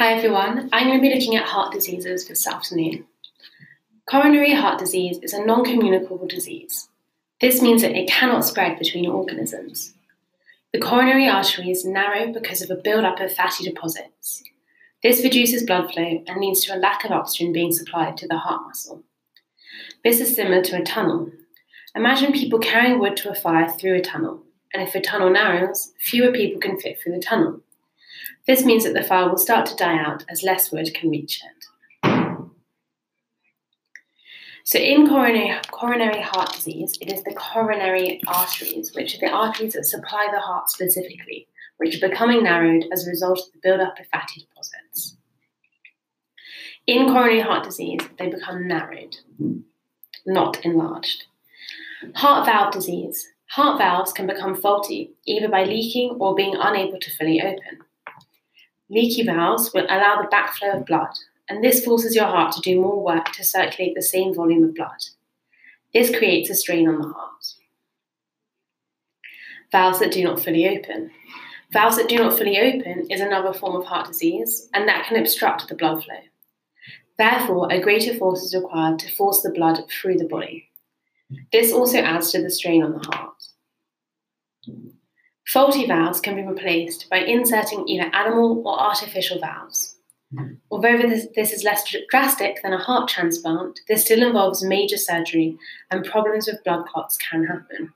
Hi everyone, I'm going to be looking at heart diseases this afternoon. Coronary heart disease is a non communicable disease. This means that it cannot spread between organisms. The coronary artery is narrow because of a build-up of fatty deposits. This reduces blood flow and leads to a lack of oxygen being supplied to the heart muscle. This is similar to a tunnel. Imagine people carrying wood to a fire through a tunnel, and if a tunnel narrows, fewer people can fit through the tunnel. This means that the fire will start to die out as less wood can reach it. So, in coronary, coronary heart disease, it is the coronary arteries, which are the arteries that supply the heart specifically, which are becoming narrowed as a result of the buildup of fatty deposits. In coronary heart disease, they become narrowed, not enlarged. Heart valve disease. Heart valves can become faulty, either by leaking or being unable to fully open. Leaky valves will allow the backflow of blood, and this forces your heart to do more work to circulate the same volume of blood. This creates a strain on the heart. Valves that do not fully open. Valves that do not fully open is another form of heart disease, and that can obstruct the blood flow. Therefore, a greater force is required to force the blood through the body. This also adds to the strain on the heart. Faulty valves can be replaced by inserting either animal or artificial valves. Although this, this, is less drastic than a heart transplant, this still involves major surgery and problems with blood clots can happen.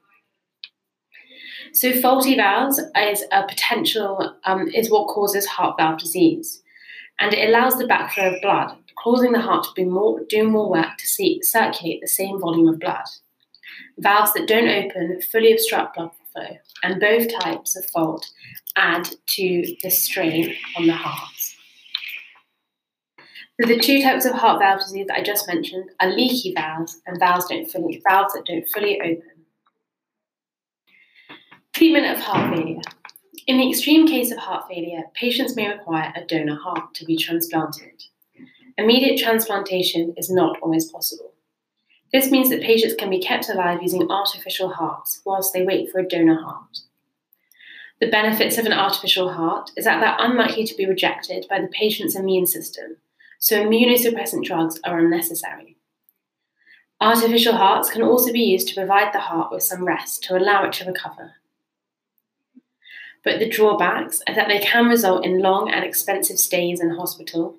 So, faulty valves is a potential um, is what causes heart valve disease, and it allows the backflow of blood, causing the heart to be more, do more work to see, circulate the same volume of blood. Valves that don't open fully obstruct blood flow, and both types of fault add to the strain on the heart. So the two types of heart valve disease that I just mentioned are leaky valves and valves, don't fully, valves that don't fully open. Treatment of heart failure. In the extreme case of heart failure, patients may require a donor heart to be transplanted. Immediate transplantation is not always possible. This means that patients can be kept alive using artificial hearts whilst they wait for a donor heart. The benefits of an artificial heart is that they're unlikely to be rejected by the patient's immune system, so immunosuppressant drugs are unnecessary. Artificial hearts can also be used to provide the heart with some rest to allow it to recover. But the drawbacks are that they can result in long and expensive stays in hospital,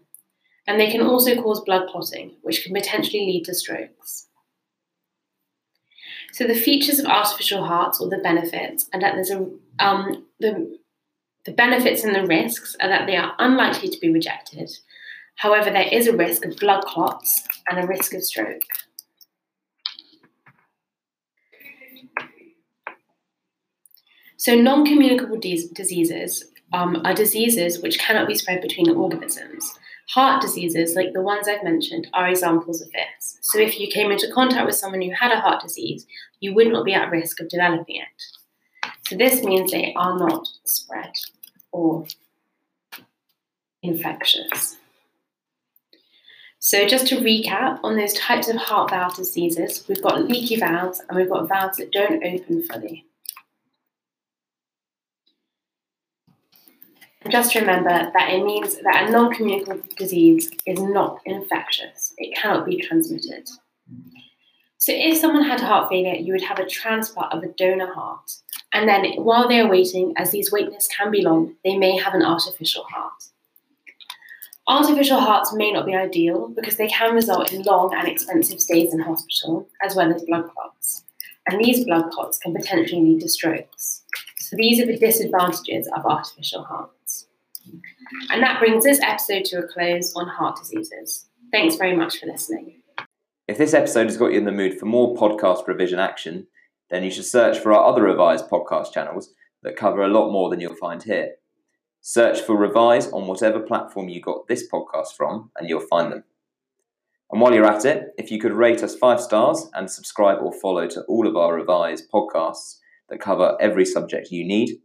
and they can also cause blood clotting, which can potentially lead to strokes. So the features of artificial hearts or the benefits are that there's a um, the the benefits and the risks are that they are unlikely to be rejected. However, there is a risk of blood clots and a risk of stroke. So, non communicable diseases um, are diseases which cannot be spread between organisms. Heart diseases, like the ones I've mentioned, are examples of this. So, if you came into contact with someone who had a heart disease, you would not be at risk of developing it. So, this means they are not spread or infectious. So, just to recap on those types of heart valve diseases, we've got leaky valves and we've got valves that don't open fully. Just remember that it means that a non communicable disease is not infectious, it cannot be transmitted. So, if someone had heart failure, you would have a transplant of a donor heart. And then, while they are waiting, as these wait lists can be long, they may have an artificial heart. Artificial hearts may not be ideal because they can result in long and expensive stays in hospital, as well as blood clots. And these blood clots can potentially lead to strokes. So, these are the disadvantages of artificial hearts. And that brings this episode to a close on heart diseases. Thanks very much for listening. If this episode has got you in the mood for more podcast revision action, then you should search for our other revised podcast channels that cover a lot more than you'll find here. Search for Revise on whatever platform you got this podcast from, and you'll find them. And while you're at it, if you could rate us five stars and subscribe or follow to all of our revised podcasts that cover every subject you need,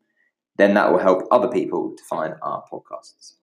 then that will help other people to find our podcasts.